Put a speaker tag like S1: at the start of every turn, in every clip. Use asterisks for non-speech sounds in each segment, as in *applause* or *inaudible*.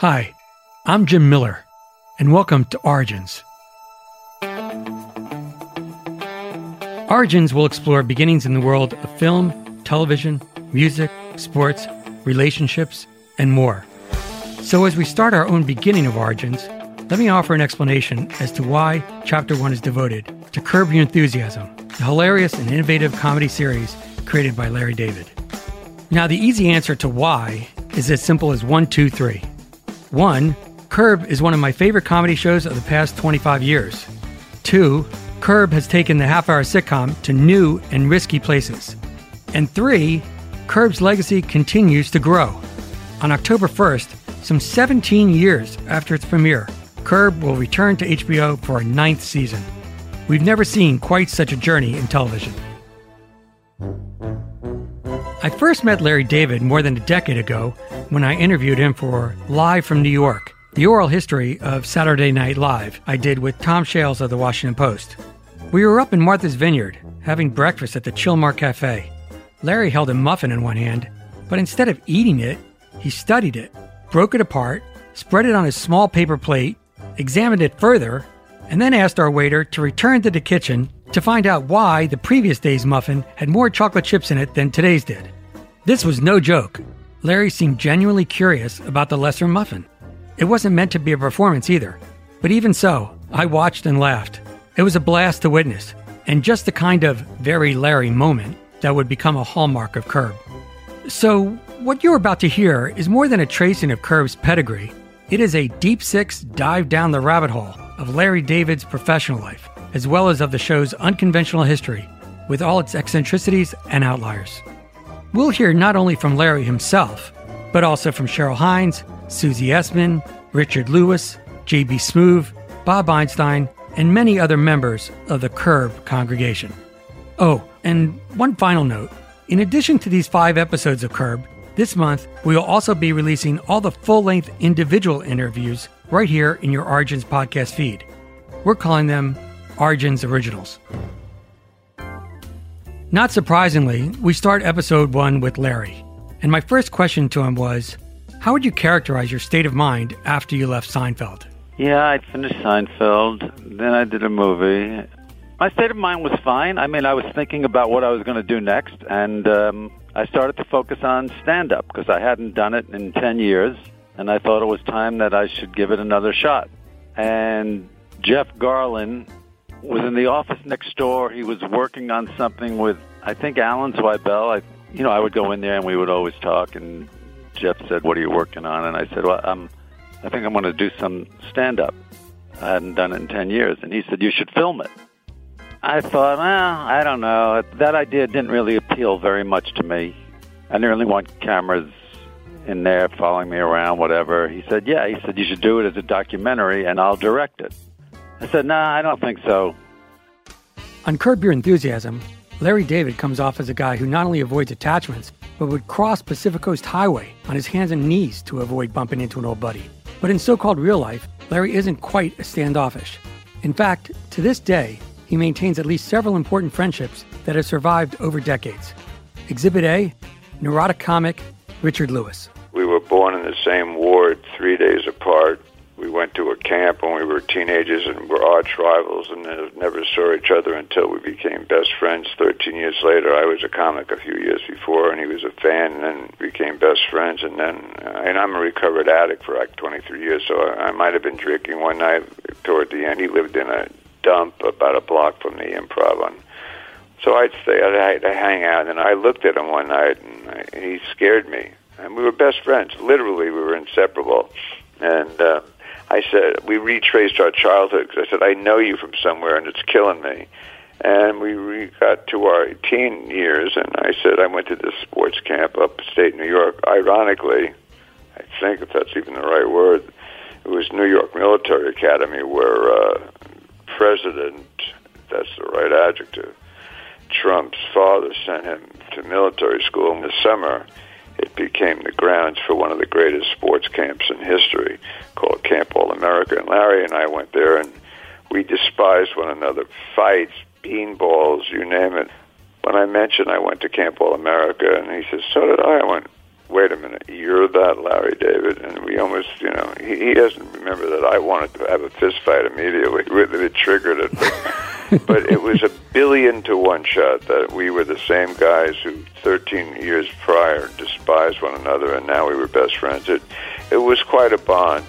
S1: Hi, I'm Jim Miller, and welcome to Origins. Origins will explore beginnings in the world of film, television, music, sports, relationships, and more. So, as we start our own beginning of Origins, let me offer an explanation as to why Chapter 1 is devoted to Curb Your Enthusiasm, the hilarious and innovative comedy series created by Larry David. Now, the easy answer to why is as simple as one, two, three. One, Curb is one of my favorite comedy shows of the past 25 years. Two, Curb has taken the half hour sitcom to new and risky places. And three, Curb's legacy continues to grow. On October 1st, some 17 years after its premiere, Curb will return to HBO for a ninth season. We've never seen quite such a journey in television. I first met Larry David more than a decade ago when I interviewed him for Live from New York, the oral history of Saturday Night Live I did with Tom Shales of the Washington Post. We were up in Martha's Vineyard having breakfast at the Chilmark Cafe. Larry held a muffin in one hand, but instead of eating it, he studied it, broke it apart, spread it on his small paper plate, examined it further, and then asked our waiter to return to the kitchen to find out why the previous day's muffin had more chocolate chips in it than today's did. This was no joke. Larry seemed genuinely curious about the lesser muffin. It wasn't meant to be a performance either, but even so, I watched and laughed. It was a blast to witness, and just the kind of very Larry moment that would become a hallmark of Curb. So, what you're about to hear is more than a tracing of Curb's pedigree. It is a deep six dive down the rabbit hole of Larry David's professional life as well as of the show's unconventional history, with all its eccentricities and outliers. We'll hear not only from Larry himself, but also from Cheryl Hines, Susie Essman, Richard Lewis, J.B. Smoove, Bob Einstein, and many other members of the Curb congregation. Oh, and one final note. In addition to these five episodes of Curb, this month we will also be releasing all the full length individual interviews right here in your Origins podcast feed. We're calling them Origins Originals. Not surprisingly, we start episode one with Larry. And my first question to him was How would you characterize your state of mind after you left Seinfeld?
S2: Yeah, I finished Seinfeld. Then I did a movie. My state of mind was fine. I mean, I was thinking about what I was going to do next, and um, I started to focus on stand up because I hadn't done it in 10 years, and I thought it was time that I should give it another shot. And Jeff Garlin was in the office next door. He was working on something with, I think, Alan Zweibel. I, you know, I would go in there and we would always talk. And Jeff said, "What are you working on?" And I said, "Well, I'm, I think I'm going to do some stand up. I hadn't done it in ten years." And he said, "You should film it." I thought, well, I don't know. That idea didn't really appeal very much to me. I didn't really want cameras in there following me around, whatever. He said, yeah. He said, you should do it as a documentary and I'll direct it. I said, nah, I don't think so.
S1: On Curb Your Enthusiasm, Larry David comes off as a guy who not only avoids attachments, but would cross Pacific Coast Highway on his hands and knees to avoid bumping into an old buddy. But in so called real life, Larry isn't quite as standoffish. In fact, to this day, he maintains at least several important friendships that have survived over decades. Exhibit A neurotic comic Richard Lewis.
S3: We were born in the same ward, three days apart we went to a camp when we were teenagers and were arch rivals and never saw each other until we became best friends 13 years later. I was a comic a few years before and he was a fan and then became best friends and then uh, and I'm a recovered addict for like 23 years so I, I might have been drinking one night toward the end. He lived in a dump about a block from the improv on so I'd stay, I'd, I'd hang out, and I looked at him one night, and, I, and he scared me. And we were best friends. Literally, we were inseparable. And uh, I said, we retraced our childhood because I said, I know you from somewhere and it's killing me. And we re- got to our teen years, and I said, I went to this sports camp upstate New York. Ironically, I think if that's even the right word, it was New York Military Academy where uh, President, that's the right adjective, Trump's father sent him to military school in the summer became the grounds for one of the greatest sports camps in history called Camp All America. And Larry and I went there and we despised one another. Fights, beanballs, you name it. When I mentioned I went to Camp All America, and he says, So did I. I went, wait a minute, you're that Larry David, and we almost, you know, he, he doesn't remember that I wanted to have a fist fight immediately. *laughs* It triggered it, *laughs* *laughs* but, it was a billion to one shot that we were the same guys who 13 years prior despised one another, and now we were best friends. It it was quite a bond.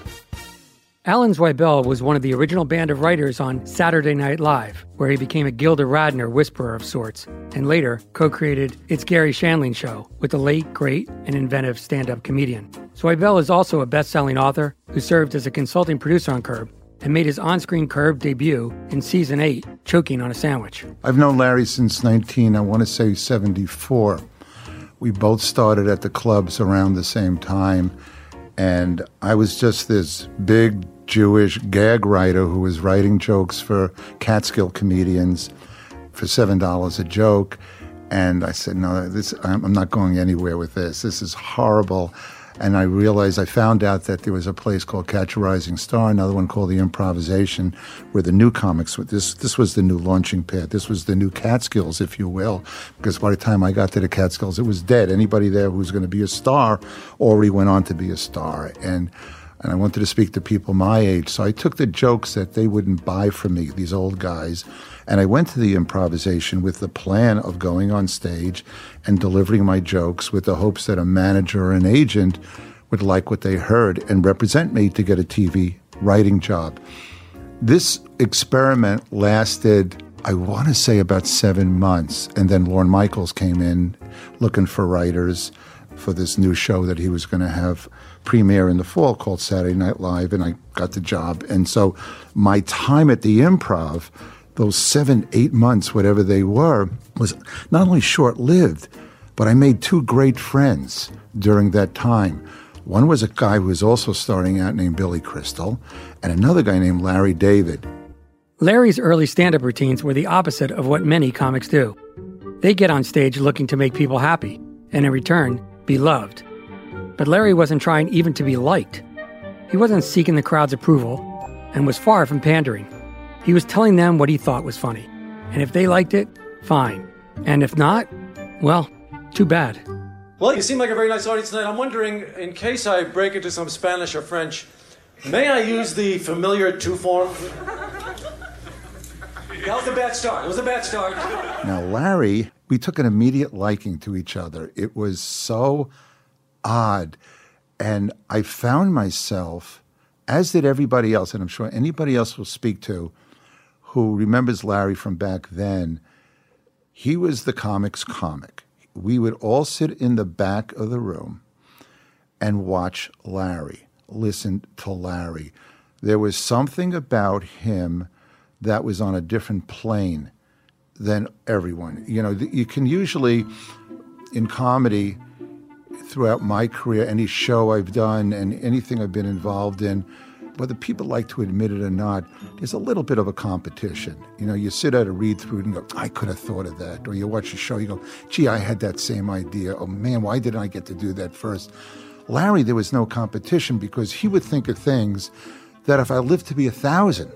S1: Alan Zweibel was one of the original band of writers on Saturday Night Live, where he became a Gilda Radner whisperer of sorts, and later co created It's Garry Shandling Show with the late, great, and inventive stand up comedian. Zweibel is also a best selling author who served as a consulting producer on Curb and made his on screen Curb debut in season 8, Choking on a Sandwich.
S4: I've known Larry since 19, I want to say 74. We both started at the clubs around the same time, and I was just this big Jewish gag writer who was writing jokes for Catskill comedians for seven dollars a joke. And I said, no, this, I'm not going anywhere with this. This is horrible. And I realized I found out that there was a place called Catch a Rising Star, another one called The Improvisation, where the new comics. This this was the new launching pad. This was the new Catskills, if you will, because by the time I got to the Catskills, it was dead. Anybody there who was going to be a star already went on to be a star, and and I wanted to speak to people my age. So I took the jokes that they wouldn't buy from me, these old guys, and I went to the improvisation with the plan of going on stage and delivering my jokes with the hopes that a manager or an agent would like what they heard and represent me to get a TV writing job. This experiment lasted, I want to say, about seven months. And then Lorne Michaels came in looking for writers for this new show that he was going to have premiere in the fall called Saturday Night Live, and I got the job. And so my time at the improv, those seven, eight months, whatever they were, was not only short lived, but I made two great friends during that time. One was a guy who was also starting out named Billy Crystal, and another guy named Larry David.
S1: Larry's early stand up routines were the opposite of what many comics do. They get on stage looking to make people happy, and in return, be loved. But Larry wasn't trying even to be liked. He wasn't seeking the crowd's approval and was far from pandering. He was telling them what he thought was funny. And if they liked it, fine. And if not, well, too bad.
S5: Well, you seem like a very nice audience tonight. I'm wondering, in case I break into some Spanish or French, may I use the familiar tu form? That was a bad start. It was a bad start.
S4: Now, Larry, we took an immediate liking to each other. It was so odd. And I found myself, as did everybody else, and I'm sure anybody else will speak to, who remembers Larry from back then, he was the comics comic. We would all sit in the back of the room and watch Larry, listen to Larry. There was something about him that was on a different plane than everyone. You know, you can usually, in comedy, throughout my career, any show I've done and anything I've been involved in, whether people like to admit it or not, there's a little bit of a competition. You know, you sit at a read through and go, I could have thought of that. Or you watch a show, you go, gee, I had that same idea. Oh man, why didn't I get to do that first? Larry, there was no competition because he would think of things that if I lived to be a thousand,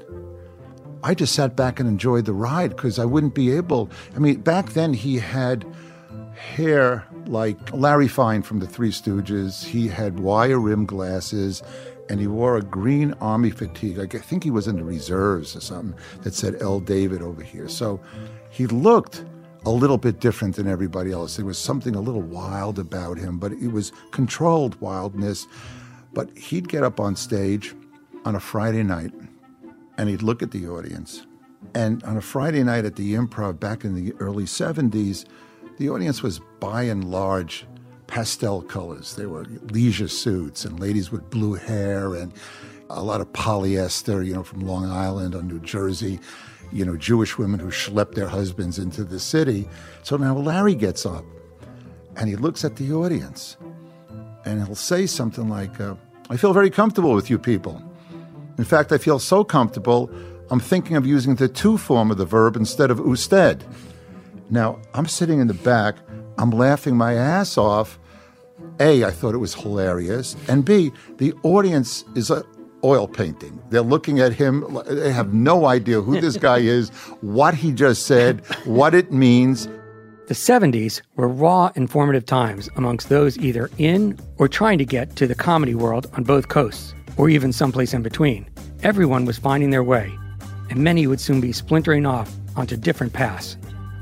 S4: I just sat back and enjoyed the ride because I wouldn't be able. I mean, back then he had hair like Larry Fine from the Three Stooges. He had wire rim glasses and he wore a green army fatigue. I think he was in the reserves or something that said L. David over here. So he looked a little bit different than everybody else. There was something a little wild about him, but it was controlled wildness. But he'd get up on stage on a Friday night and he'd look at the audience. And on a Friday night at the improv back in the early 70s, the audience was by and large pastel colors. There were leisure suits and ladies with blue hair and a lot of polyester, you know, from Long Island or New Jersey, you know, Jewish women who schlepped their husbands into the city. So now Larry gets up and he looks at the audience and he'll say something like, uh, I feel very comfortable with you people. In fact, I feel so comfortable, I'm thinking of using the tu form of the verb instead of usted. Now, I'm sitting in the back, I'm laughing my ass off. A, I thought it was hilarious. And B, the audience is a oil painting. They're looking at him, they have no idea who this *laughs* guy is, what he just said, what it means.
S1: The 70s were raw, informative times amongst those either in or trying to get to the comedy world on both coasts, or even someplace in between. Everyone was finding their way, and many would soon be splintering off onto different paths.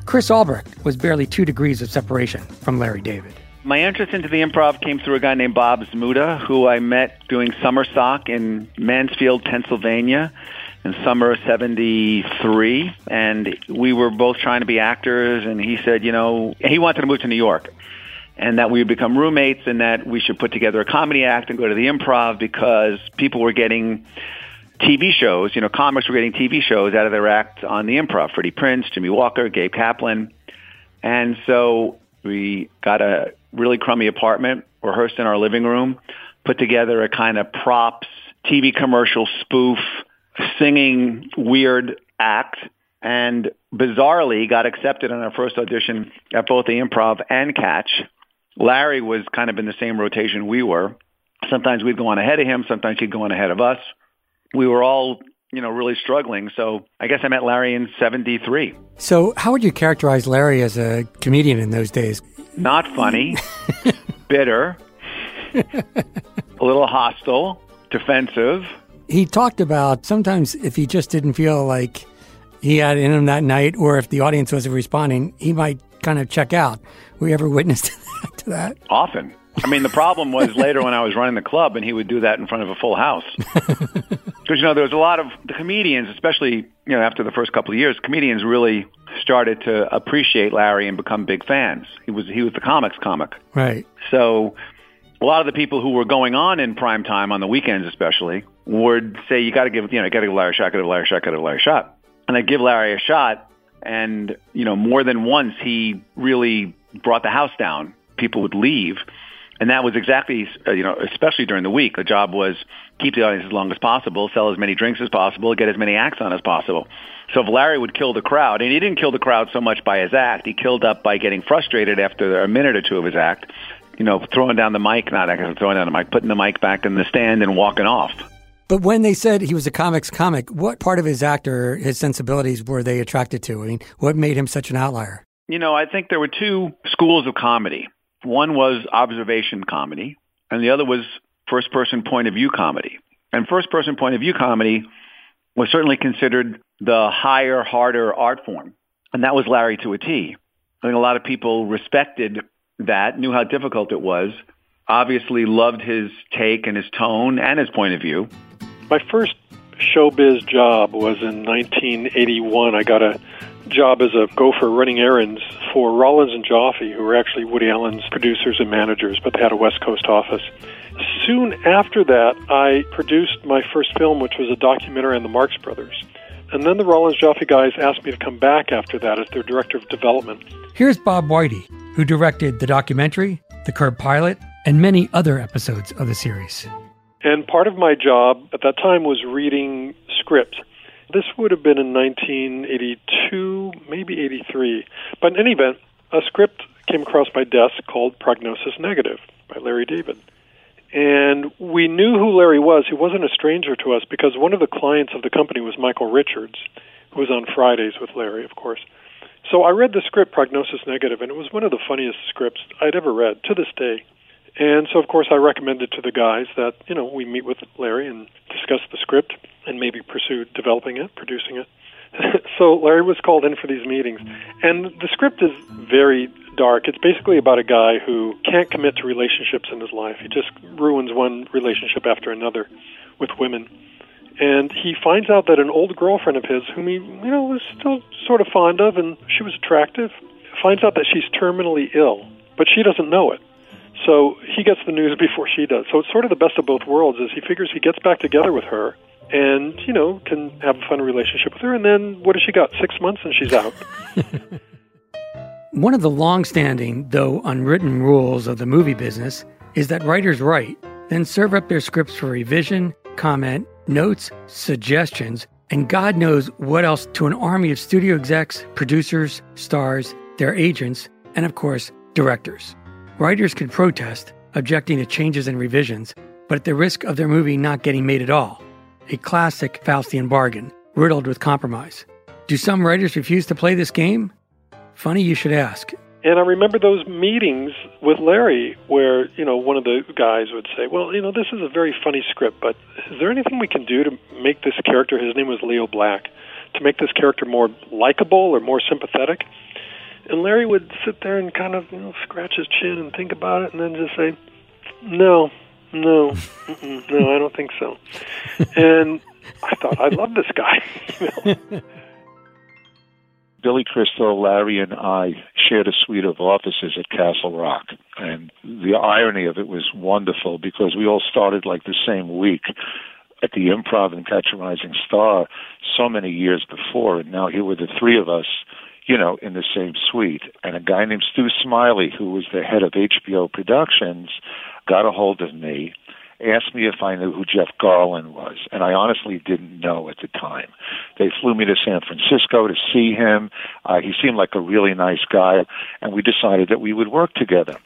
S1: Chris Albrecht was barely two degrees of separation from Larry David.
S6: My interest into the improv came through a guy named Bob Zmuda, who I met doing summer stock in Mansfield, Pennsylvania in summer of 73 and we were both trying to be actors and he said you know he wanted to move to new york and that we would become roommates and that we should put together a comedy act and go to the improv because people were getting TV shows, you know, comics were getting TV shows out of their act on the improv. Freddie Prinze, Jimmie Walker, Gabe Kaplan. And so we got a really crummy apartment, rehearsed in our living room, put together a kind of props, TV commercial spoof, singing weird act and bizarrely got accepted on our first audition at both the improv and catch. Larry was kind of in the same rotation we were. Sometimes we'd go on ahead of him, sometimes he'd go on ahead of us. We were all, you know, really struggling. So I guess I met Larry in 73.
S1: So how would you characterize Larry as a comedian in those days?
S6: Not funny, *laughs* bitter, a little hostile, defensive,
S1: he talked about sometimes if he just didn't feel like he had in him that night, or if the audience wasn't responding, he might kind of check out. We ever witnessed *laughs* to that?
S6: Often. I mean, the problem was *laughs* later when I was running the club, and he would do that in front of a full house. *laughs* Because you know, there was a lot of the comedians, especially you know after the first couple of years, comedians really started to appreciate Larry and become big fans. He was he was the comics comic,
S1: right?
S6: So a lot of the people who were going on in prime time on the weekends, especially, would say, "You got to give, you know, got to give Larry a shot, got to give Larry a shot, got to give Larry a shot," and I give Larry a shot, and you know, more than once he really brought the house down. People would leave, and that was exactly, uh, you know, especially during the week. The job was keep the audience as long as possible, sell as many drinks as possible, get as many acts on as possible. So if Larry would kill the crowd, and he didn't kill the crowd so much by his act, he killed up by getting frustrated after a minute or two of his act you know, throwing down the mic, not throwing down the mic, putting the mic back in the stand and walking off.
S1: But when they said he was a comics comic, what part of his actor, his sensibilities were they attracted to? I mean, what made him such an outlier?
S6: You know, I think there were two schools of comedy. One was observation comedy, and the other was first person point of view comedy. And first person point of view comedy was certainly considered the higher, harder art form. And that was Larry to a T. I think a lot of people respected that, knew how difficult it was, obviously loved his take and his tone and his point of view.
S7: My first showbiz job was in 1981. I got a job as a gopher running errands for Rollins and Joffe, who were actually Woody Allen's producers and managers, but they had a West Coast office. Soon after that, I produced my first film, which was a documentary on the Marx Brothers. And then the Rollins Joffe guys asked me to come back after that as their director of development.
S1: Here's Bob Weide, who directed the documentary, the Curb pilot, and many other episodes of the series.
S7: And part of my job at that time was reading scripts. This would have been in 1982, maybe 83. But in any event, a script came across my desk called Prognosis Negative by Larry David. And we knew who Larry was. He wasn't a stranger to us because one of the clients of the company was Michael Richards, who was on Fridays with Larry, of course. So I read the script, Prognosis Negative, and it was one of the funniest scripts I'd ever read to this day. And so, of course, I recommended to the guys that, you know, we meet with Larry and discuss the script and maybe pursue developing it, producing it. *laughs* so Larry was called in for these meetings. And the script is very dark. It's basically about a guy who can't commit to relationships in his life. He just ruins one relationship after another with women and he finds out that an old girlfriend of his, whom he you know was still sort of fond of, and she was attractive, finds out that she's terminally ill, but she doesn't know it. So he gets the news before she does. So it's sort of the best of both worlds. Is he figures he gets back together with her, and you know can have a fun relationship with her, and then what has she got? Six months and she's out. *laughs*
S1: One of the long-standing, though unwritten rules of the movie business is that writers write, then serve up their scripts for revision, comment, notes, suggestions, and God knows what else to an army of studio execs, producers, stars, their agents, and of course, directors. Writers could protest, objecting to changes and revisions, but at the risk of their movie not getting made at all. A classic Faustian bargain, riddled with compromise. Do some writers refuse to play this game? Funny you should ask.
S7: And I remember those meetings with Larry where, you know, one of the guys would say, Well, you know, this is a very funny script, but is there anything we can do to make this character, his name was Leo Black, to make this character more likable or more sympathetic? And Larry would sit there and kind of, you know, scratch his chin and think about it and then just say, No, no, no, I don't think so. *laughs* and I thought, I love this guy. *laughs* you know?
S8: Billy Crystal, Larry, and I shared a suite of offices at Castle Rock. And the irony of it was wonderful because we all started like the same week at the Improv and Catch a Rising Star so many years before. And now here were the three of us, you know, in the same suite. And a guy named Stu Smiley, who was the head of HBO Productions, got a hold of me asked me if I knew who Jeff Garlin was, and I honestly didn't know at the time. They flew me to San Francisco to see him. Uh, he seemed like a really nice guy, and we decided that we would work together.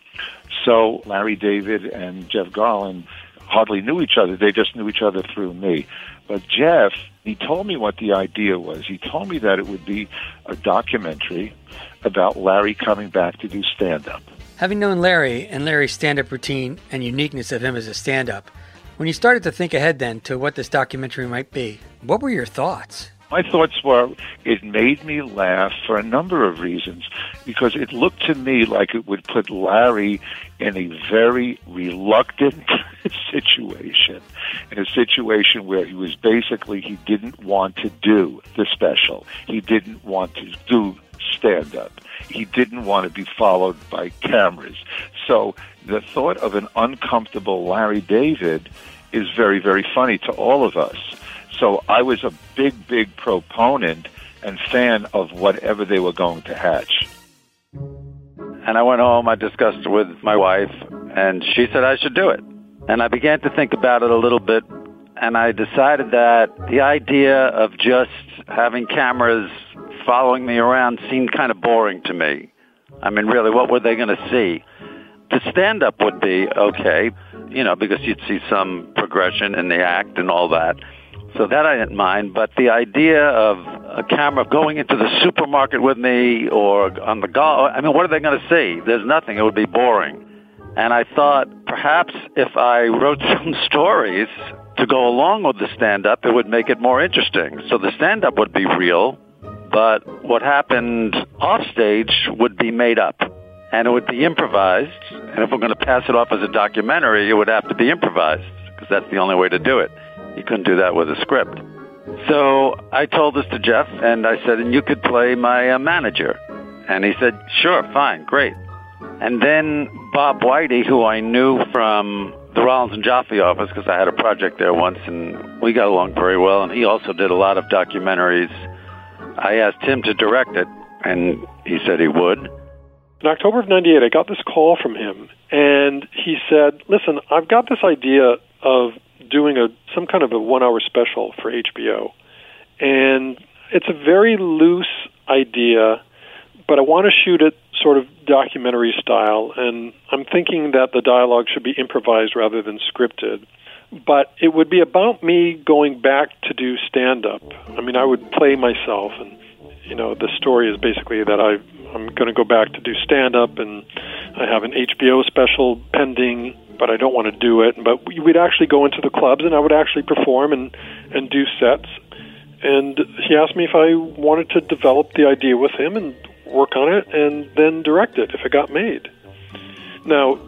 S8: So Larry David and Jeff Garlin hardly knew each other. They just knew each other through me. But Jeff, he told me what the idea was. He told me that it would be a documentary about Larry coming back to do stand up.
S1: Having known Larry and Larry's stand up routine and uniqueness of him as a stand up, when you started to think ahead then to what this documentary might be, what were your thoughts?
S8: My thoughts were it made me laugh for a number of reasons because it looked to me like it would put Larry in a very reluctant *laughs* situation, in a situation where he was basically, he didn't want to do the special. He didn't want to do stand up. He didn't want to be followed by cameras. So the thought of an uncomfortable Larry David is very, very funny to all of us. So I was a big, big proponent and fan of whatever they were going to hatch.
S2: And I went home, I discussed it with my wife, and she said I should do it. And I began to think about it a little bit, and I decided that the idea of just having cameras following me around seemed kind of boring to me. I mean, really, what were they going to see? The stand up would be okay, you know, because you'd see some progression in the act and all that. So that I didn't mind, but the idea of a camera going into the supermarket with me or on the golf, I mean, what are they going to see? There's nothing. It would be boring. And I thought perhaps if I wrote *laughs* some stories to go along with the stand-up, it would make it more interesting. So the stand-up would be real, but what happened off stage would be made up and it would be improvised. And if we're going to pass it off as a documentary, it would have to be improvised because that's the only way to do it. You couldn't do that with a script. So I told this to Jeff and I said, and you could play my uh, manager. And he said, sure, fine, great. And then Bob Weide, who I knew from the Rollins and Joffe office because I had a project there once and we got along very well. And he also did a lot of documentaries I asked him to direct it, and he said he would.
S7: In October of 98, I got this call from him, and he said, Listen, I've got this idea of doing a some kind of a one hour special for HBO. And it's a very loose idea, but I want to shoot it sort of documentary style, and I'm thinking that the dialogue should be improvised rather than scripted but it would be about me going back to do stand up. I mean, I would play myself, and you know, the story is basically that I I'm going to go back to do stand up, and I have an HBO special pending, but I don't want to do it. But we'd actually go into the clubs, and I would actually perform and and do sets. And he asked me if I wanted to develop the idea with him and work on it, and then direct it if it got made. Now,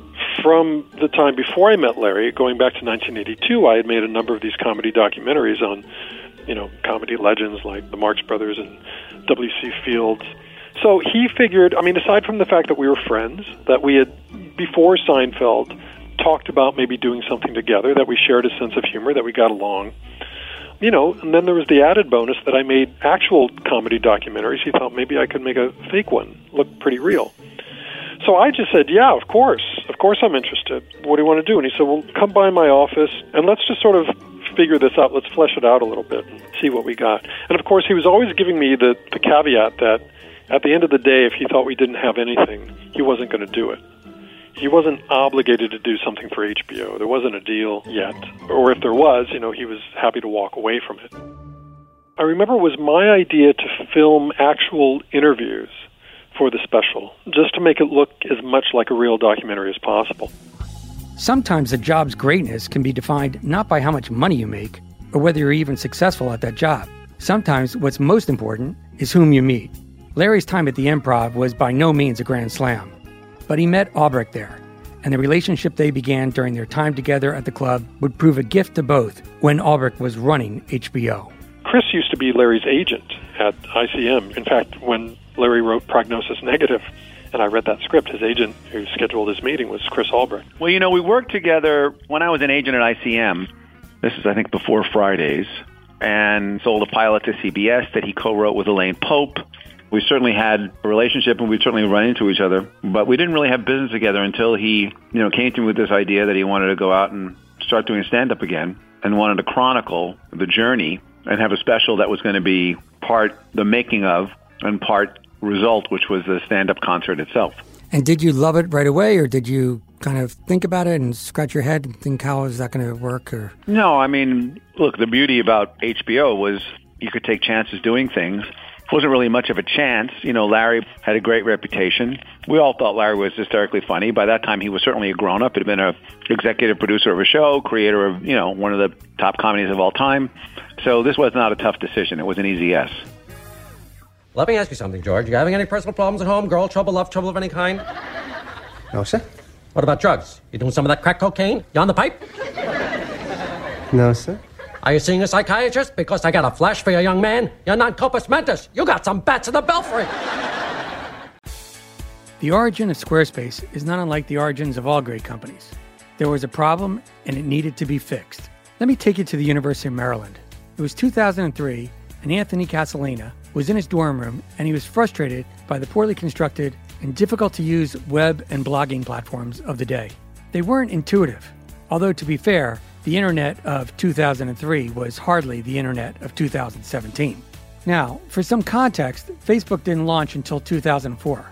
S7: from the time before I met Larry, going back to 1982, I had made a number of these comedy documentaries on, you know, comedy legends like the Marx Brothers and W.C. Fields. So he figured, I mean, aside from the fact that we were friends, that we had, before Seinfeld, talked about maybe doing something together, that we shared a sense of humor, that we got along. You know, and then there was the added bonus that I made actual comedy documentaries. He thought maybe I could make a fake one look pretty real. So I just said, yeah, of course. Of course I'm interested. What do you want to do? And he said, well, come by my office and let's just sort of figure this out. Let's flesh it out a little bit and see what we got. And of course, he was always giving me the, the caveat that at the end of the day, if he thought we didn't have anything, he wasn't going to do it. He wasn't obligated to do something for HBO. There wasn't a deal yet. Or if there was, you know, he was happy to walk away from it. I remember it was my idea to film actual interviews for the special, just to make it look as much like a real documentary as possible.
S1: Sometimes a job's greatness can be defined not by how much money you make or whether you're even successful at that job. Sometimes what's most important is whom you meet. Larry's time at the improv was by no means a grand slam, but he met Albrecht there, and the relationship they began during their time together at the club would prove a gift to both when Albrecht was running HBO.
S7: Chris used to be Larry's agent at ICM. In fact, when Larry wrote Prognosis Negative, and I read that script. His agent who scheduled his meeting was Chris Albrecht.
S6: Well, you know, we worked together when I was an agent at ICM. This is, I think, before Fridays, and sold a pilot to CBS that he co-wrote with Elaine Pope. We certainly had a relationship, and we certainly run into each other, but we didn't really have business together until he, you know, came to me with this idea that he wanted to go out and start doing stand-up again, and wanted to chronicle the journey and have a special that was going to be part the making of and part result, which was the stand up concert itself.
S1: And did you love it right away, or did you kind of think about it and scratch your head and think, how is that going to work? Or
S6: no, I mean, look, the beauty about HBO was you could take chances doing things. It wasn't really much of a chance. You know, Larry had a great reputation. We all thought Larry was hysterically funny. By that time, he was certainly a grown up. He'd been a executive producer of a show, creator of you know one of the top comedies of all time. So this was not a tough decision. It was an easy yes.
S9: Let me ask you something, George. You having any personal problems at home? Girl trouble, love trouble of any kind?
S10: No, sir.
S9: What about drugs? You doing some of that crack cocaine? You on the pipe?
S10: No, sir.
S9: Are you seeing a psychiatrist? Because I got a flash for you, young man. You're non compos mentis. You got some bats in the belfry.
S1: The origin of Squarespace is not unlike the origins of all great companies. There was a problem and it needed to be fixed. Let me take you to the University of Maryland. It was 2003, and Anthony Casalena was in his dorm room and he was frustrated by the poorly constructed and difficult to use web and blogging platforms of the day. They weren't intuitive, although, to be fair, the internet of 2003 was hardly the internet of 2017. Now, for some context, Facebook didn't launch until 2004.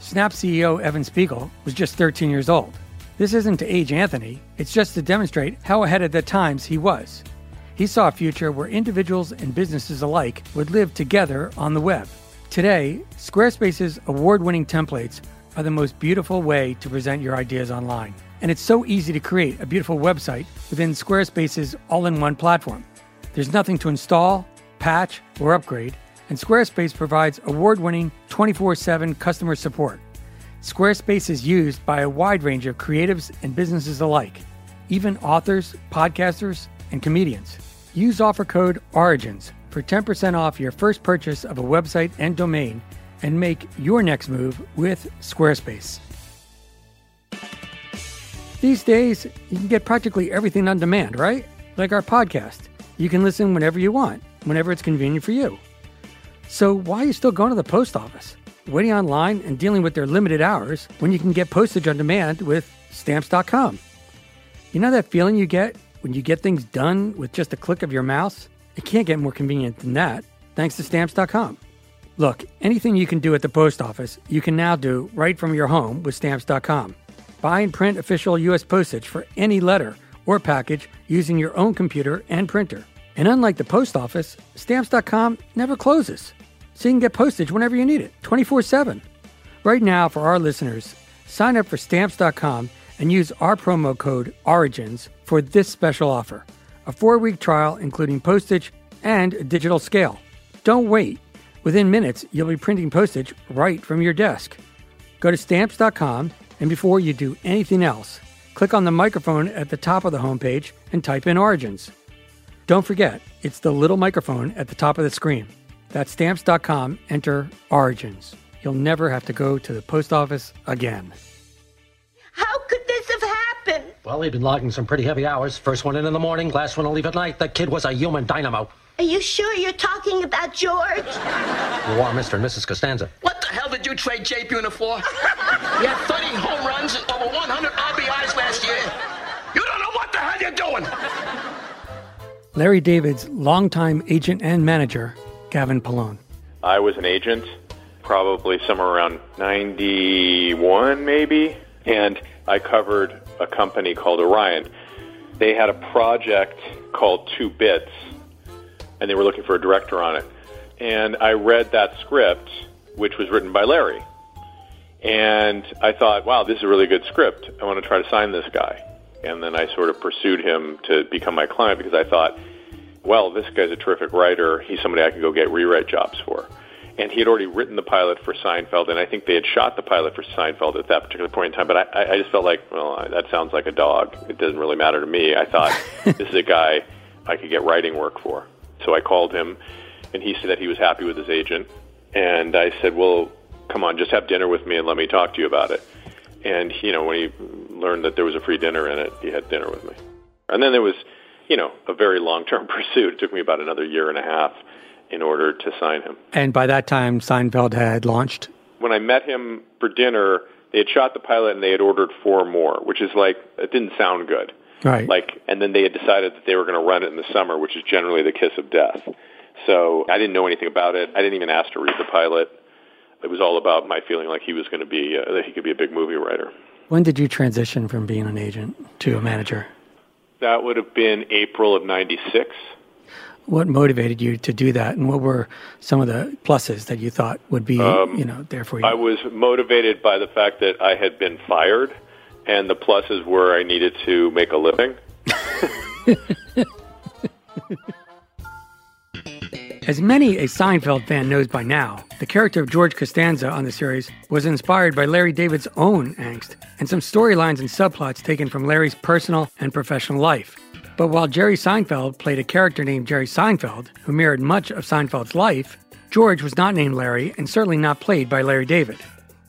S1: Snap CEO Evan Spiegel was just 13 years old. This isn't to age Anthony, it's just to demonstrate how ahead of the times he was. He saw a future where individuals and businesses alike would live together on the web. Today, Squarespace's award winning templates are the most beautiful way to present your ideas online. And it's so easy to create a beautiful website within Squarespace's all in one platform. There's nothing to install, patch, or upgrade, and Squarespace provides award winning 24 7 customer support. Squarespace is used by a wide range of creatives and businesses alike, even authors, podcasters, and comedians. Use offer code ORIGINS for 10% off your first purchase of a website and domain and make your next move with Squarespace. These days, you can get practically everything on demand, right? Like our podcast. You can listen whenever you want, whenever it's convenient for you. So, why are you still going to the post office, waiting online and dealing with their limited hours when you can get postage on demand with stamps.com? You know that feeling you get when you get things done with just a click of your mouse? It can't get more convenient than that, thanks to stamps.com. Look, anything you can do at the post office, you can now do right from your home with stamps.com. And print official U.S. postage for any letter or package using your own computer and printer. And unlike the post office, stamps.com never closes, so you can get postage whenever you need it, 24 7. Right now, for our listeners, sign up for stamps.com and use our promo code ORIGINS for this special offer a four week trial, including postage and a digital scale. Don't wait. Within minutes, you'll be printing postage right from your desk. Go to stamps.com, and before you do anything else, click on the microphone at the top of the homepage and type in Origins. Don't forget, it's the little microphone at the top of the screen. That's stamps.com, enter Origins. You'll never have to go to the post office again.
S11: How could this have happened?
S9: Well, he'd been logging some pretty heavy hours. First one in in the morning, last one to leave at night. That kid was a human dynamo.
S11: Are you sure you're talking about George?
S9: You are Mr. and Mrs. Costanza.
S12: What the hell did you trade Jay Buhner for? *laughs* you had 30 home runs and over 100 RBIs last year. You don't know what the hell you're doing.
S1: Larry David's longtime agent and manager, Gavin Polone.
S13: I was an agent probably somewhere around 91 maybe, and I covered a company called Orion. They had a project called Two Bits, and they were looking for a director on it. And I read that script, which was written by Larry. And I thought, wow, this is a really good script. I want to try to sign this guy. And then I sort of pursued him to become my client because I thought, well, this guy's a terrific writer. He's somebody I can go get rewrite jobs for. And he had already written the pilot for Seinfeld, and I think they had shot the pilot for Seinfeld at that particular point in time. But I, I just felt like, well, that sounds like a dog. It doesn't really matter to me. I thought *laughs* this is a guy I could get writing work for. So I called him, and he said that he was happy with his agent. And I said, well, come on, just have dinner with me and let me talk to you about it. And you know, when he learned that there was a free dinner in it, he had dinner with me. And then there was, you know, a very long-term *laughs* pursuit. It took me about another year and a half in order to sign him.
S1: And by that time, Seinfeld had launched.
S13: When I met him for dinner, they had shot the pilot and they had ordered four more, which is like it didn't sound good.
S1: Right.
S13: Like, and then they had decided that they were going to run it in the summer, which is generally the kiss of death. So I didn't know anything about it. I didn't even ask to read the pilot. It was all about my feeling like he was going to be uh, that he could be a big movie writer.
S1: When did you transition from being an agent to a manager?
S13: That would have been April of '96.
S1: What motivated you to do that, and what were some of the pluses that you thought would be,
S13: Um,
S1: you know, there for you?
S13: I was motivated by the fact that I had been fired, and the pluses were I needed to make a living. *laughs*
S1: As many a Seinfeld fan knows by now, the character of George Costanza on the series was inspired by Larry David's own angst and some storylines and subplots taken from Larry's personal and professional life. But while Jerry Seinfeld played a character named Jerry Seinfeld, who mirrored much of Seinfeld's life, George was not named Larry and certainly not played by Larry David.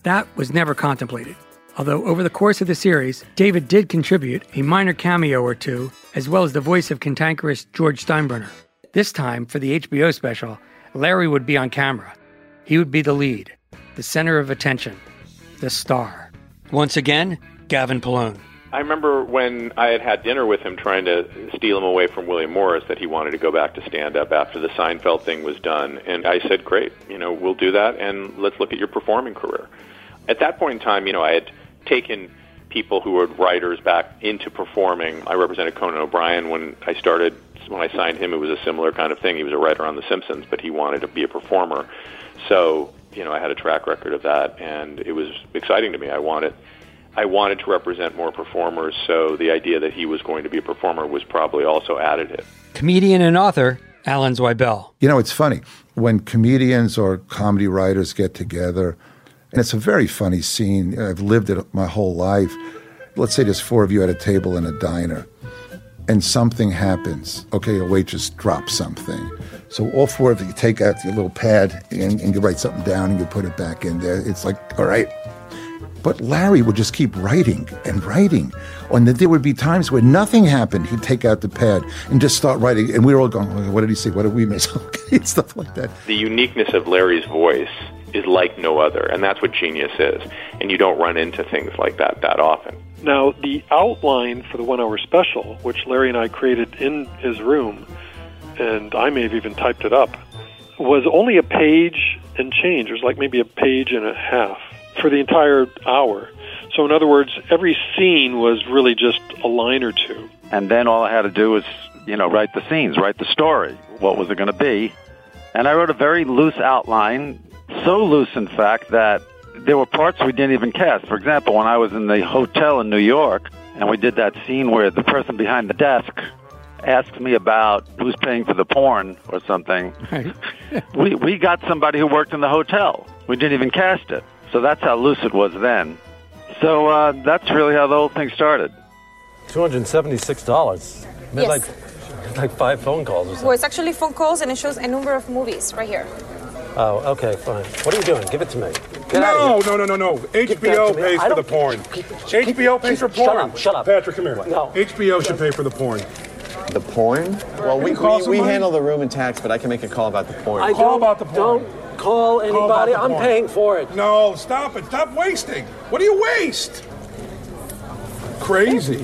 S1: That was never contemplated. Although over the course of the series, David did contribute a minor cameo or two, as well as the voice of cantankerous George Steinbrenner. This time, for the HBO special, Larry would be on camera. He would be the lead, the center of attention, the star. Once again, Gavin Polone.
S13: I remember when I had had dinner with him trying to steal him away from William Morris that he wanted to go back to stand up after the Seinfeld thing was done. And I said, great, you know, we'll do that and let's look at your performing career. At that point in time, you know, I had taken people who were writers back into performing. I represented Conan O'Brien when I started. When I signed him, it was a similar kind of thing. He was a writer on The Simpsons, but he wanted to be a performer. So, you know, I had a track record of that, and it was exciting to me. I wanted, I wanted to represent more performers. So the idea that he was going to be a performer was probably also additive.
S1: Comedian and author Alan Zweibel.
S4: You know, it's funny when comedians or comedy writers get together, and it's a very funny scene. I've lived it my whole life. Let's say there's four of you at a table in a diner, and something happens. Okay, a waitress drops something. So all four of you take out your little pad and, and you write something down and you put it back in there. It's like, all right. But Larry would just keep writing and writing. And there would be times where nothing happened. He'd take out the pad and just start writing. And we were all going, "Oh, what did he say? What did we miss? *laughs* Okay, stuff like that.
S13: The uniqueness of Larry's voice is like no other, and that's what genius is. And you don't run into things like that that often.
S7: Now, the outline for the one hour special, which Larry and I created in his room, and I may have even typed it up, was only a page and change. It was like maybe a page and a half for the entire hour. So, in other words, every scene was really just a line or two.
S2: And then all I had to do was, you know, write the scenes, write the story. What was it going to be? And I wrote a very loose outline, so loose, in fact, that there were parts we didn't even cast. For example, when I was in the hotel in New York and we did that scene where the person behind the desk asked me about who's paying for the porn or something, *laughs* we, we got somebody who worked in the hotel. We didn't even cast it. So that's how loose it was then. So uh, that's really how the whole thing started.
S5: Two hundred and seventy-six dollars.
S14: Yes.
S5: like like five phone calls or something.
S14: Well, it's actually phone calls and it shows a number of movies right here.
S5: Oh, okay, fine. What are you doing? Give it to me. Get
S15: no,
S5: out of here.
S15: no, no, no, no. HBO pays for the porn. HBO pays for porn.
S5: Shut up, shut up.
S15: Patrick, come here.
S5: No.
S15: HBO should pay for the porn.
S10: The porn? Well, we,
S15: call
S10: we, we handle the room and tax, but I can make a call about the porn.
S5: I
S15: Call about the porn.
S5: Don't call
S15: Call
S5: anybody.
S15: the
S5: I'm
S15: porn.
S5: paying for it.
S15: No, stop it. Stop wasting. What do you waste? Crazy.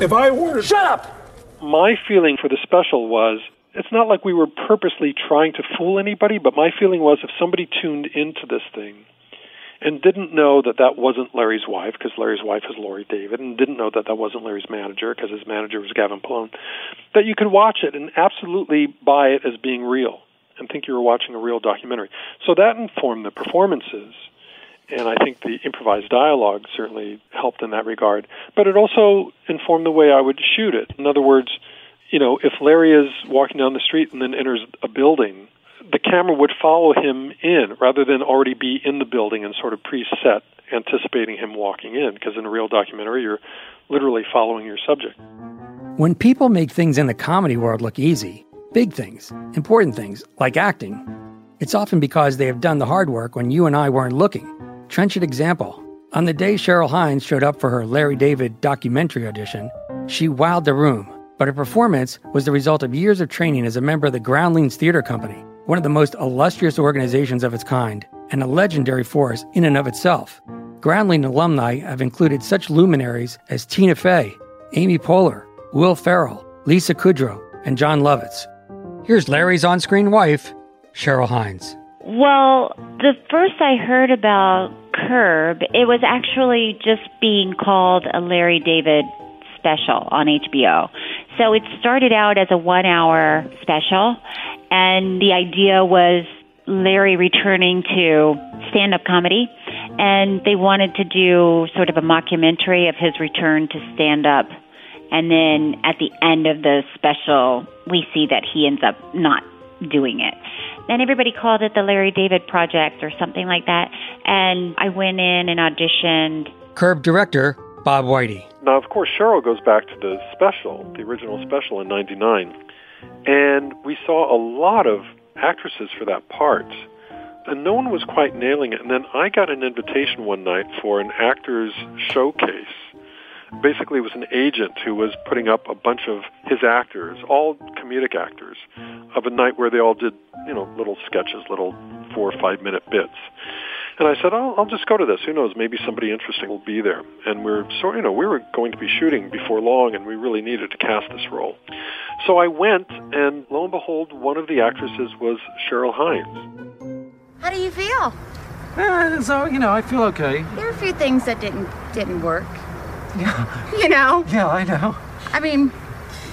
S15: If I ordered.
S5: Shut up!
S7: My feeling for the special was it's not like we were purposely trying to fool anybody, but my feeling was if somebody tuned into this thing and didn't know that that wasn't Larry's wife, because Larry's wife is Laurie David, and didn't know that that wasn't Larry's manager, because his manager was Gavin Polone, that you could watch it and absolutely buy it as being real and think you were watching a real documentary. So that informed the performances. And I think the improvised dialogue certainly helped in that regard. But it also informed the way I would shoot it. In other words, you know, if Larry is walking down the street and then enters a building, the camera would follow him in rather than already be in the building and sort of preset anticipating him walking in. Because in a real documentary, you're literally following your subject.
S1: When people make things in the comedy world look easy, big things, important things, like acting, it's often because they have done the hard work when you and I weren't looking. Trenchant example. On the day Cheryl Hines showed up for her Larry David documentary audition, she wowed the room, but her performance was the result of years of training as a member of the Groundlings Theater Company, one of the most illustrious organizations of its kind, and a legendary force in and of itself. Groundling alumni have included such luminaries as Tina Fey, Amy Poehler, Will Ferrell, Lisa Kudrow, and Jon Lovitz. Here's Larry's on screen wife, Cheryl Hines.
S16: Well, the first I heard about Curb, it was actually just being called a Larry David special on HBO. So it started out as a one hour special, and the idea was Larry returning to stand up comedy, and they wanted to do sort of a mockumentary of his return to stand up. And then at the end of the special, we see that he ends up not doing it. Then everybody called it the Larry David Project or something like that. And I went in and auditioned.
S1: Curb director Bob Weide.
S7: Now, of course, Cheryl goes back to the special, the original special in 99. And we saw a lot of actresses for that part. And no one was quite nailing it. And then I got an invitation one night for an actor's showcase. Basically, it was an agent who was putting up a bunch of his actors, all comedic actors, of a night where they all did, you know, little sketches, little four or five minute bits. And I said, oh, I'll just go to this. Who knows? Maybe somebody interesting will be there. And we're so, you know, we were going to be shooting before long, and we really needed to cast this role. So I went, and lo and behold, one of the actresses was Cheryl Hines.
S17: How do you feel?
S5: Eh, so you know, I feel okay.
S17: There are a few things that didn't didn't work. Yeah. *laughs* you know.
S5: Yeah, I know.
S17: I mean,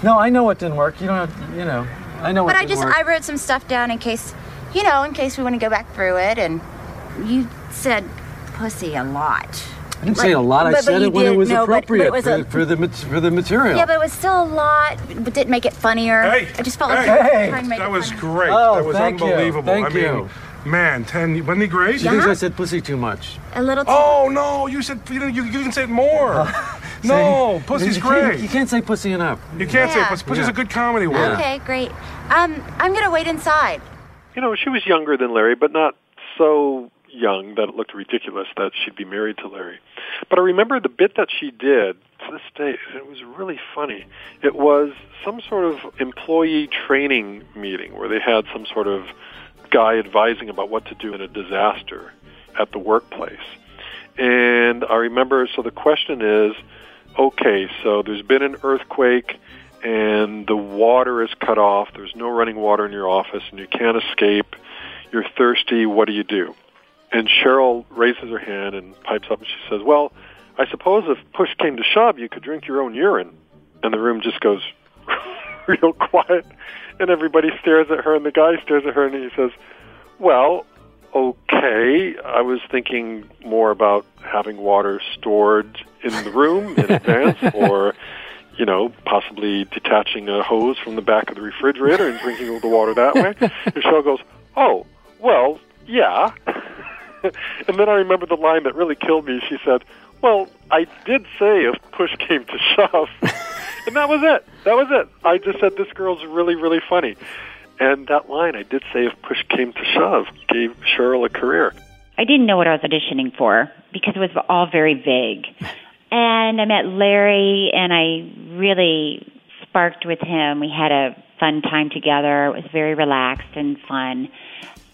S5: No, I know what didn't work. You don't have, you know, I know what
S17: but I
S5: didn't
S17: just
S5: work.
S17: I wrote some stuff down in case, you know, in case we want to go back through it. And you said pussy a lot.
S5: I didn't say a lot. I
S17: but- but
S5: said
S17: you
S5: it when it was
S17: no, but- but
S5: appropriate
S17: it was
S5: for,
S17: a-
S5: for the for the material.
S17: Yeah, but it was still a lot, but didn't make it funnier.
S15: Hey,
S17: I just felt like
S15: hey,
S17: you were trying to make
S15: that
S17: it
S15: was
S17: funny.
S15: great.
S5: Oh,
S15: that was
S5: thank you.
S15: unbelievable.
S5: Thank
S15: I mean,
S5: you.
S15: man, ten. Wasn't he great?
S5: She thinks I said pussy too much.
S17: A little. Too
S15: Oh no! You said you didn't. You, you can say it more. *laughs* no,
S5: See?
S15: pussy's
S5: you can't-
S15: great.
S5: You can't say pussy enough.
S15: You can't say
S17: Yeah.
S15: pussy. Pussy's
S5: Yeah.
S15: a good comedy word.
S17: Okay, great. Um, I'm gonna wait inside.
S7: You know, she was younger than Larry, but not so young that it looked ridiculous that she'd be married to Larry. But I remember the bit that she did to this day, it was really funny. It was some sort of employee training meeting where they had some sort of guy advising about what to do in a disaster at the workplace. And I remember, so the question is, okay, so there's been an earthquake and the water is cut off. There's no running water in your office and you can't escape. You're thirsty. What do you do? And Cheryl raises her hand and pipes up and she says, well, I suppose if push came to shove, you could drink your own urine. And the room just goes *laughs* real quiet. And everybody stares at her and the guy stares at her and he says, well, okay. I was thinking more about having water stored in the room in *laughs* advance or, you know, possibly detaching a hose from the back of the refrigerator and drinking all the water that way. and Cheryl goes, oh, well, yeah. *laughs* and then I remember the line that really killed me. She said, well, I did say if push came to shove. *laughs* and that was it. That was it. I just said this girl's really, really funny. And that line, I did say if push came to shove, gave Cheryl a career.
S16: I didn't know what I was auditioning for because it was all very vague. *laughs* And I met Larry and I really sparked with him. We had a fun time together. It was very relaxed and fun.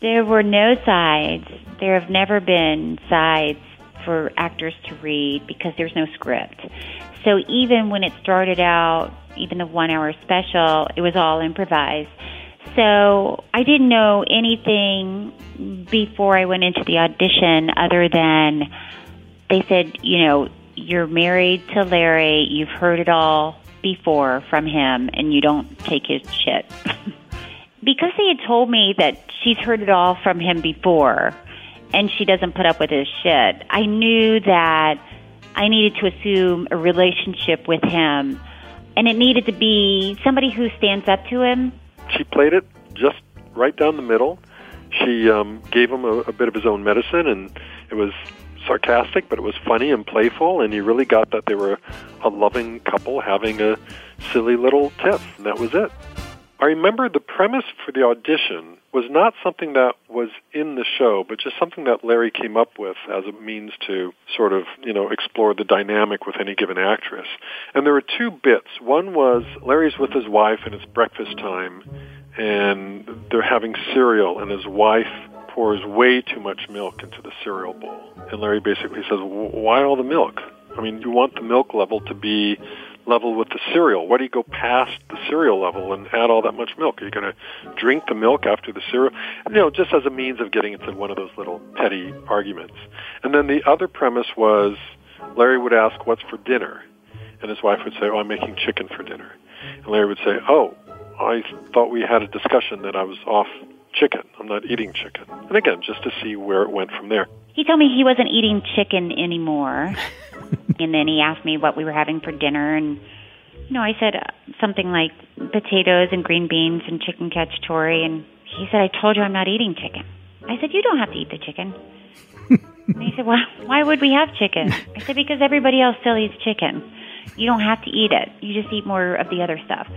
S16: There were no sides. There have never been sides for actors to read because there's no script. So even when it started out, even the one hour special, it was all improvised. So I didn't know anything before I went into the audition other than they said, you know, you're married to Larry, you've heard it all before from him, and you don't take his shit. *laughs* because they had told me that she's heard it all from him before, and she doesn't put up with his shit. I knew that I needed to assume a relationship with him, and it needed to be somebody who stands up to him.
S7: She played it just right down the middle. She um, gave him a, a bit of his own medicine, and it was sarcastic, but it was funny and playful, and you really got that they were a loving couple having a silly little tiff, and that was it. I remember the premise for the audition was not something that was in the show, but just something that Larry came up with as a means to sort of, you know, explore the dynamic with any given actress. And there were two bits. One was Larry's with his wife and it's breakfast time and they're having cereal and his wife pours way too much milk into the cereal bowl. And Larry basically says, "Why all the milk? I mean, you want the milk level to be level with the cereal. Why do you go past the cereal level and add all that much milk? Are you going to drink the milk after the cereal? You know, just as a means of getting into one of those little petty arguments. And then the other premise was Larry would ask, "What's for dinner?" And his wife would say, "Oh, I'm making chicken for dinner." And Larry would say, "Oh, I thought we had a discussion that I was off chicken. I'm not eating chicken." And again, just to see where it went from there.
S16: He told me he wasn't eating chicken anymore. *laughs* and then he asked me what we were having for dinner and you know, I said uh, something like potatoes and green beans and chicken cacciatore and he said, "I told you I'm not eating chicken." I said, "You don't have to eat the chicken." *laughs* and he said, "Well, why would we have chicken?" I said, "Because everybody else still eats chicken. You don't have to eat it. You just eat more of the other stuff."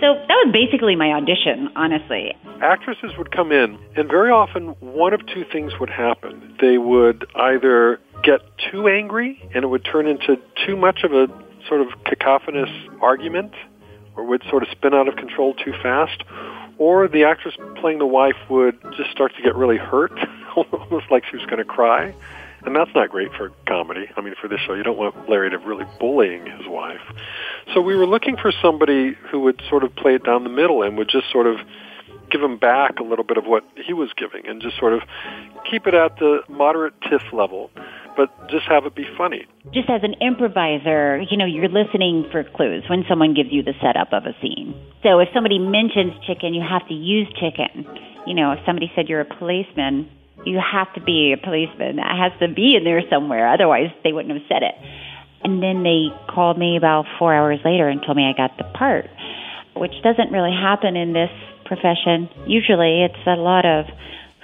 S16: So that was basically my audition, honestly.
S7: Actresses would come in, and very often one of two things would happen. They would either get too angry, and it would turn into too much of a sort of cacophonous argument, or would sort of spin out of control too fast, or the actress playing the wife would just start to get really hurt, *laughs* almost like she was going to cry. And that's not great for comedy. I mean, for this show, you don't want Larry to really bullying his wife. So we were looking for somebody who would sort of play it down the middle and would just sort of give him back a little bit of what he was giving and just sort of keep it at the moderate tiff level but just have it be funny.
S16: Just as an improviser, you know, you're listening for clues when someone gives you the setup of a scene. So if somebody mentions chicken, you have to use chicken. You know, if somebody said you're a policeman, you have to be a policeman. That has to be in there somewhere. Otherwise, they wouldn't have said it. And then they called me about four hours later and told me I got the part, which doesn't really happen in this profession. Usually, it's a lot of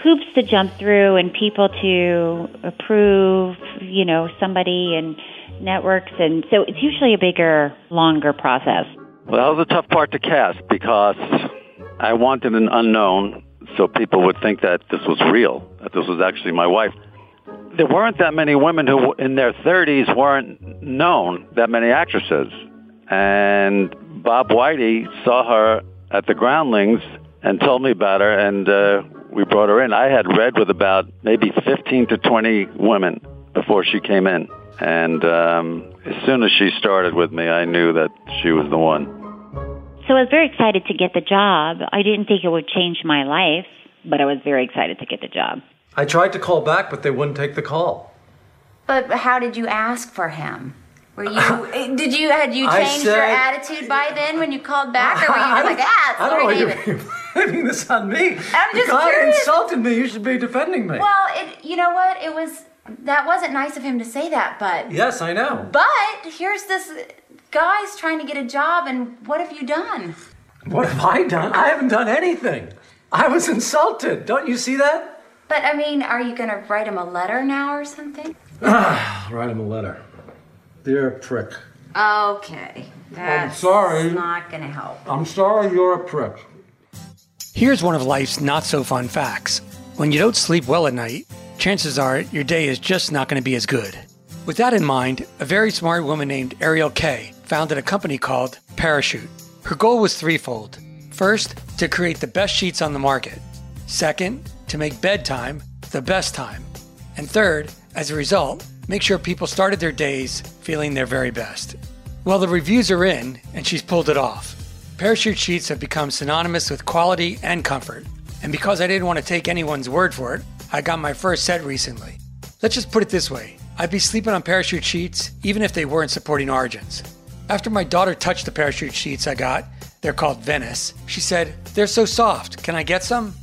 S16: hoops to jump through and people to approve, you know, somebody and networks. And so it's usually a bigger, longer process.
S2: Well, that was a tough part to cast because I wanted an unknown so people would think that this was real, that this was actually my wife. There weren't that many women who, in their 30s, weren't known, that many actresses. And Bob Weide saw her at the Groundlings and told me about her, and uh, we brought her in. I had read with about maybe 15 to 20 women before she came in. And um, as soon as she started with me, I knew that she was the one.
S16: So I was very excited to get the job. I didn't think it would change my life, but I was very excited to get the job.
S5: I tried to call back, but they wouldn't take the call.
S17: But how did you ask for him? Were you *laughs* did you had you
S5: I
S17: changed your attitude by then when you called back, or were you *laughs* just like ah, it's
S5: I don't
S17: Larry
S5: know why
S17: David?
S5: you're *laughs* blaming this on me.
S17: I'm just
S5: the guy
S17: curious.
S5: insulted me. You should be defending me.
S17: Well, it you know what it was that wasn't nice of him to say that, but
S5: yes, I know.
S17: but here's this guy's trying to get a job, and what have you done?
S5: What have I done? I haven't done anything. I was insulted. Don't you see that?
S17: But I mean, are you gonna write him a letter now or something?
S5: I'll write him a letter. Dear prick.
S17: Okay, that's
S1: sorry.
S17: not gonna help.
S1: I'm sorry you're a prick. Here's one of life's not so fun facts. When you don't sleep well at night, chances are your day is just not going to be as good. With that in mind, a very smart woman named Ariel Kaye founded a company called Parachute. Her goal was threefold. First, to create the best sheets on the market. Second, to make bedtime the best time. And third, as a result, make sure people started their days feeling their very best. Well, the reviews are in, and she's pulled it off. Parachute sheets have become synonymous with quality and comfort. And because I didn't want to take anyone's word for it, I got my first set recently. Let's just put it this way I'd be sleeping on parachute sheets even if they weren't supporting origins. After my daughter touched the parachute sheets I got, they're called Venice, she said, They're so soft, can I get some?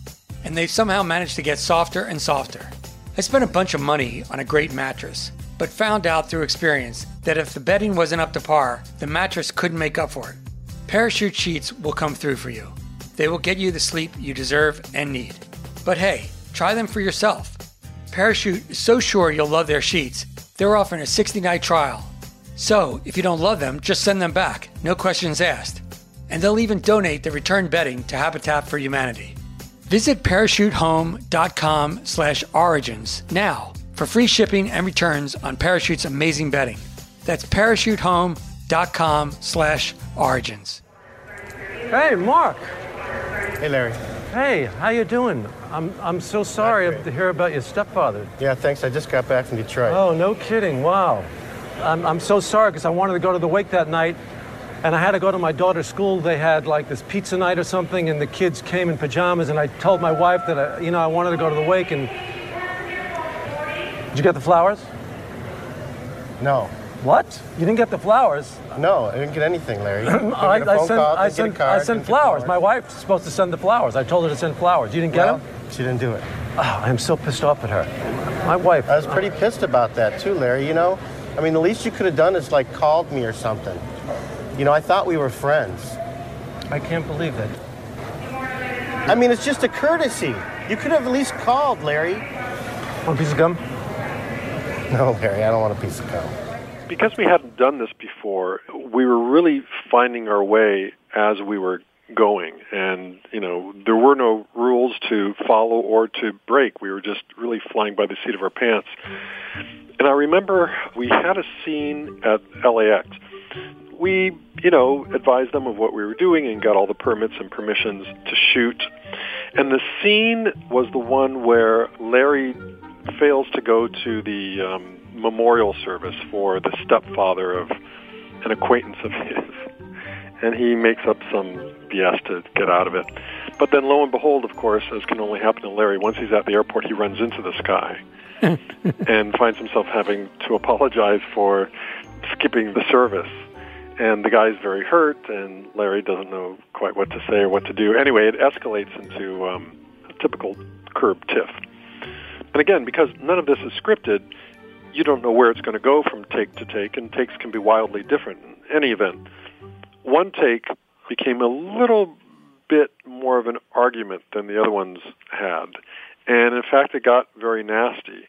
S1: And they've somehow managed to get softer and softer. I spent a bunch of money on a great mattress, but found out through experience that if the bedding wasn't up to par, the mattress couldn't make up for it. Parachute sheets will come through for you. They will get you the sleep you deserve and need. But hey, try them for yourself. Parachute is so sure you'll love their sheets, they're offering a 60 night trial. So, if you don't love them, just send them back, no questions asked. And they'll even donate the returned bedding to Habitat for Humanity. Visit parachutehome.com slash origins now for free shipping and returns on Parachute's amazing bedding. That's parachutehome.com slash origins.
S5: Hey, Mark.
S10: Hey, Larry.
S5: Hey, how you doing? I'm I'm so sorry to hear about your stepfather.
S10: Yeah, thanks. I just got back from Detroit.
S5: Oh, no kidding. Wow. I'm, I'm so sorry because I wanted to go to the wake that night and I had to go to my daughter's school. They had like this pizza night or something, and the kids came in pajamas. And I told my wife that I, you know I wanted to go to the wake. And did you get the flowers?
S10: No.
S5: What? You didn't get the flowers?
S10: No, I didn't get anything, Larry. *clears throat*
S5: I, I sent,
S10: call,
S5: I
S10: didn't get a
S5: sent,
S10: card,
S5: I sent
S10: flowers.
S5: My wife's supposed to send the flowers. I told her to send flowers. You didn't get
S10: Well,
S5: them?
S10: She didn't do it.
S5: Oh, I'm so pissed off at her. My wife.
S10: I was pretty pissed about that too, Larry. You know, I mean, the least you could have done is like called me or something. You know, I thought we were friends.
S5: I can't believe it.
S10: I mean, it's just a courtesy. You could have at least called, Larry.
S5: Want a piece of gum?
S10: No, Larry, I don't want a piece of gum.
S7: because we hadn't done this before, we were really finding our way as we were going. And, you know, there were no rules to follow or to break. We were just really flying by the seat of our pants. And I remember we had a scene at LAX. We, you know, advised them of what we were doing and got all the permits and permissions to shoot. And the scene was the one where Larry fails to go to the um, memorial service for the stepfather of an acquaintance of his. *laughs* And he makes up some BS to get out of it. But then lo and behold, of course, as can only happen to Larry, once he's at the airport, he runs into the sky *laughs* and finds himself having to apologize for skipping the service. And the guy's very hurt, and Larry doesn't know quite what to say or what to do. Anyway, it escalates into um, a typical curb tiff. And again, because none of this is scripted, you don't know where it's going to go from take to take, and takes can be wildly different in any event. One take became a little bit more of an argument than the other ones had. And in fact, it got very nasty.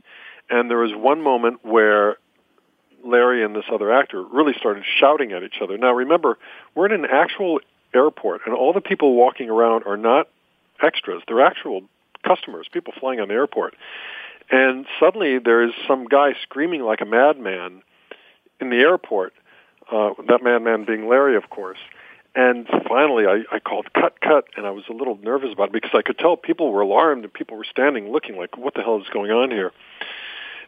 S7: And there was one moment where Larry and this other actor really started shouting at each other. Now, remember, we're in an actual airport, and all the people walking around are not extras. They're actual customers, people flying on the airport. And suddenly there's some guy screaming like a madman in the airport, uh, that madman being Larry, of course. And finally, I, I called cut, cut, and I was a little nervous about it because I could tell people were alarmed and people were standing looking like, what the hell is going on here?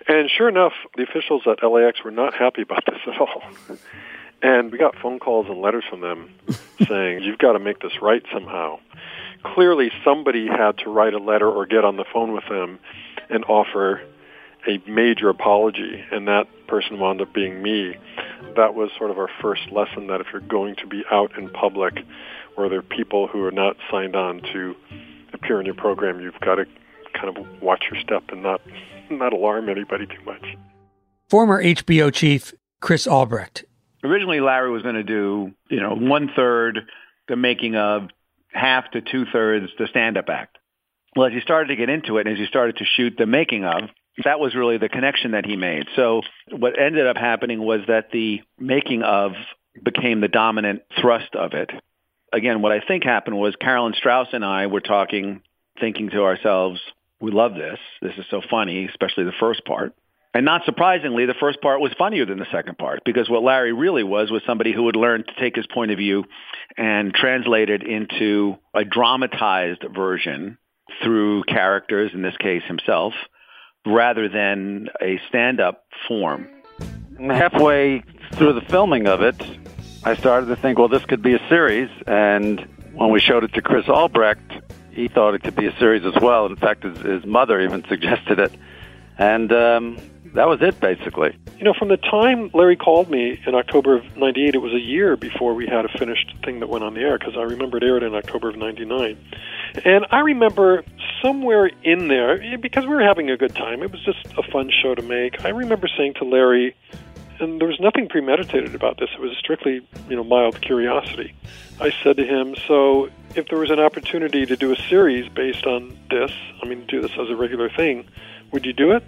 S7: And sure enough, the officials at LAX were not happy about *laughs* this at all. And we got phone calls and letters from them *laughs* saying, you've got to make this right somehow. Clearly, somebody had to write a letter or get on the phone with them and offer a major apology, and that person wound up being me. That was sort of our first lesson that if you're going to be out in public where there are people who are not signed on to appear in your program, you've got to kind of watch your step and not not alarm anybody too much.
S1: Former HBO chief Chris Albrecht.
S6: Originally, Larry was going to do, you know, one third the making of, half to two thirds the stand-up act. Well, as he started to get into it, and as he started to shoot the making of, that was really the connection that he made. So what ended up happening was that the making of became the dominant thrust of it. Again, what I think happened was Carolyn Strauss and I were talking, thinking to ourselves, we love this. This is so funny, especially the first part. And not surprisingly, the first part was funnier than the second part because what Larry really was was somebody who had learned to take his point of view and translate it into a dramatized version through characters, in this case himself, rather than a stand-up form.
S2: halfway through the filming of it, I started to think, well, this could be a series. And when we showed it to Chris Albrecht, he thought it could be a series as well. In fact, his, his mother even *laughs* suggested it. And um, that was it, basically.
S7: You know, from the time Larry called me in October of 98, it was a year before we had a finished thing that went on the air, because I remember it aired in October of 99. And I remember somewhere in there, because we were having a good time, it was just a fun show to make. I remember saying to Larry, and there was nothing premeditated about this. It was strictly, you know, mild curiosity. I said to him, "So, if there was an opportunity to do a series based on this, I mean, do this as a regular thing, would you do it?"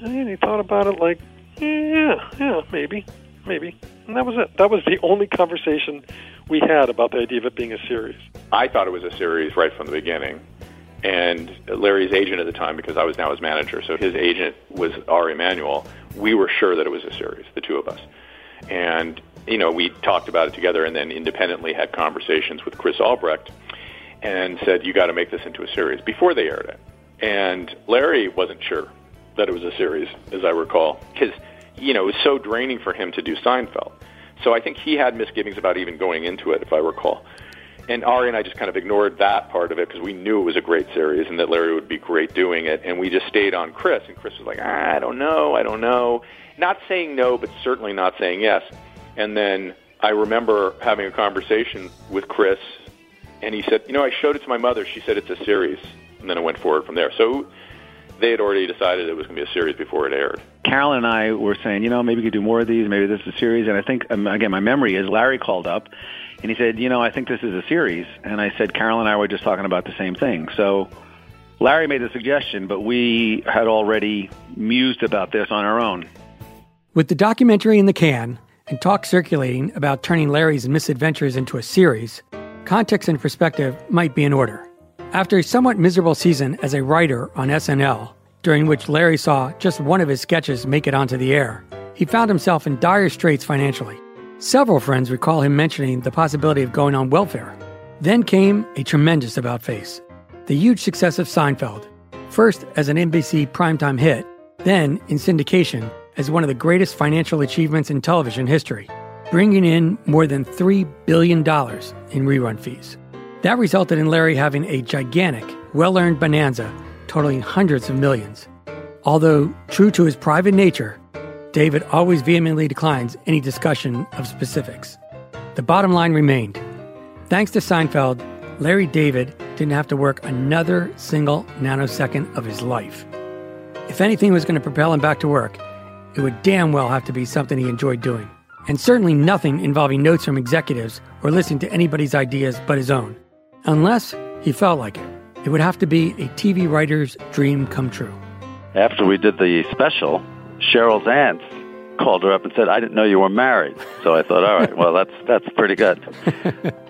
S7: And he thought about it like, "Yeah, yeah, maybe, maybe." And that was it. That was the only conversation we had about the idea of it being a series.
S13: I thought it was a series right from the beginning. And Larry's agent at the time, because I was now his manager, so his agent was Ari Emanuel, we were sure that it was a series, the two of us. And, you know, we talked about it together and then independently had conversations with Chris Albrecht and said, you got to make this into a series before they aired it. And Larry wasn't sure that it was a series, as I recall, because, you know, it was so draining for him to do Seinfeld. So I think he had misgivings about even going into it, if I recall and Ari and I just kind of ignored that part of it because we knew it was a great series and that Larry would be great doing it, and we just stayed on Chris. And Chris was like, ah, I don't know, I don't know, not saying no, but certainly not saying yes. And then I remember having a conversation with Chris, and he said, you know, I showed it to my mother. She said it's a series, and then it went forward from there. So they had already decided it was going to be a series before it aired.
S6: Carolyn and I were saying, you know, maybe we could do more of these. Maybe this is a series. And I think, um, again, my memory is Larry called up and he said, you know, I think this is a series. And I said, Carol and I were just talking about the same thing. So Larry made the suggestion, but we had already mused about this on our own.
S1: With the documentary in the can and talk circulating about turning Larry's misadventures into a series, context and perspective might be in order. After a somewhat miserable season as a writer on SNL, during which Larry saw just one of his sketches make it onto the air, he found himself in dire straits financially. Several friends recall him mentioning the possibility of going on welfare. Then came a tremendous about face the huge success of Seinfeld, first as an NBC primetime hit, then in syndication as one of the greatest financial achievements in television history, bringing in more than $3 billion in rerun fees. That resulted in Larry having a gigantic, well earned bonanza totaling hundreds of millions. Although, true to his private nature, David always vehemently declines any discussion of specifics. The bottom line remained. Thanks to Seinfeld, Larry David didn't have to work another single nanosecond of his life. If anything was going to propel him back to work, it would damn well have to be something he enjoyed doing. And certainly nothing involving notes from executives or listening to anybody's ideas but his own. Unless he felt like it. It would have to be a TV writer's dream come true.
S2: After we did the special, Cheryl's aunt called her up and said, "I didn't know you were married." So I thought, all right, well, that's that's pretty good. *laughs*